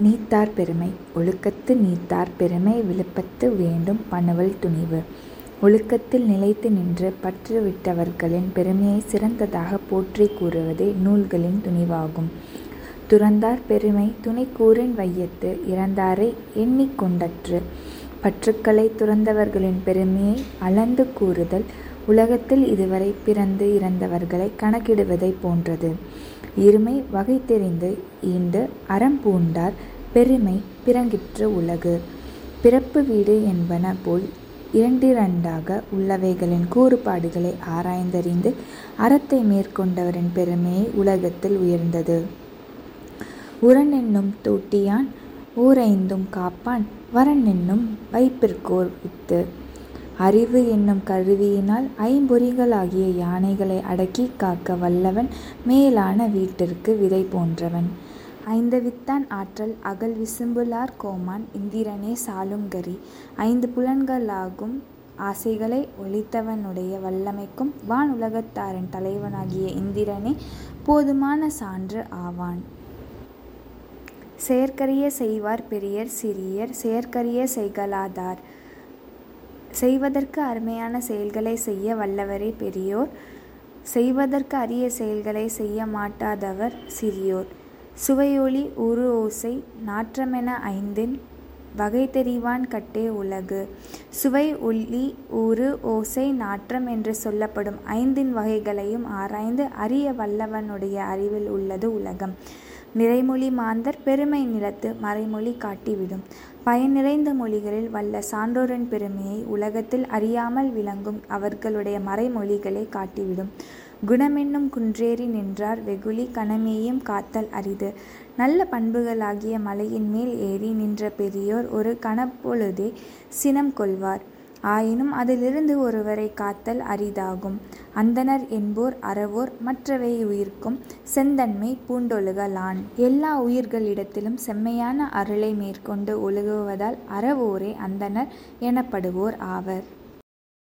நீத்தார் பெருமை ஒழுக்கத்து நீத்தார் பெருமை விழுப்பத்து வேண்டும் பனுவல் துணிவு ஒழுக்கத்தில் நிலைத்து நின்று பற்று விட்டவர்களின் பெருமையைச் சிறந்ததாகப் போற்றி கூறுவதே நூல்களின் துணிவாகும். துறந்தார் பெருமை துணைக்கூறின் வையத்து இறந்தாரை எண்ணிக்கொண்டற்று கொண்டற்று. துறந்தவர்களின் பெருமையை அளந்து கூறுதல் உலகத்தில் இதுவரை பிறந்து இறந்தவர்களை கணக்கிடுவதைப் போன்றது. இருமை வகைதெரிந்து ஈண்டு அறம் பூண்டார் பெருமை பிறங்கிற்று உலகு. பிறப்பு வீடு என்பன போல் இரண்டிரண்டாக உள்ளவைகளின் கூறுபாடுகளை ஆராய்ந்தறிந்து அறத்தை மேற்கொண்டவரின் பெருமையை உலகத்தில் உயர்ந்தது. உரன் என்னும் தூட்டியான் ஊரைந்தும் காப்பான் வரன் என்னும் வைப்பிற்கோர் வித்து. அறிவு என்னும் கருவியினால் ஐம்பொறிகளாகிய யானைகளை அடக்கிக் காக்க வல்லவன் மேலான வீட்டிற்கு விதை போன்றவன். ஐந்தவித்தான் ஆற்றல் அகல் விசும்புலார் கோமான் இந்திரனே சாலுங்கரி ஐந்து புலன்களாகும் ஆசைகளை ஒழித்தவனுடைய வல்லமைக்கும் வான் உலகத்தாரின் தலைவனாகிய இந்திரனே போதுமான சான்று ஆவான். செயற்கரிய செய்வார் பெரியர் சிறியர் செயற்கரிய செய்கலாதார். செய்வதற்கு அருமையான செயல்களை செய்ய வல்லவரே பெரியோர் செய்வதற்கு அரிய செயல்களை செய்ய மாட்டாதவர் சிறியோர். சுவையொளி உரு ஓசை நாற்றமென ஐந்தின் வகை தெரிவான் கட்டே உலகு. சுவை ஒளி உரு ஓசை நாற்றம் என்று சொல்லப்படும் ஐந்தின் வகைகளையும் ஆராய்ந்து அறிய வல்லவனுடைய அறிவில் உள்ளது உலகம். நிறைமொழி மாந்தர் பெருமை நிலத்து மறைமொழி காட்டிவிடும். பயன் நிறைந்த மொழிகளில் வல்ல சான்றோரின் பெருமையை உலகத்தில் அறியாமல் விளங்கும் அவர்களுடைய மறைமொழிகளை காட்டிவிடும். குணமென்னும் குன்றேறி நின்றார் வெகுளி கணமேயும் காத்தல் அரிது. நல்ல பண்புகளாகிய மலையின் மேல் ஏறி நின்ற பெரியோர் ஒரு கணப்பொழுதே சினம் கொள்வார். ஆயினும் அதிலிருந்து ஒருவரை காத்தல் அரிதாகும். அந்தணர் என்போர் அறவோர் மற்றவை உயிர்க்கும் செந்தன்மை பூண்டொழுகலான். எல்லா உயிர்களிடத்திலும் செம்மையான அருளை மேற்கொண்டு ஒழுகுவதால் அறவோரே அந்தணர் எனப்படுவோர் ஆவர்.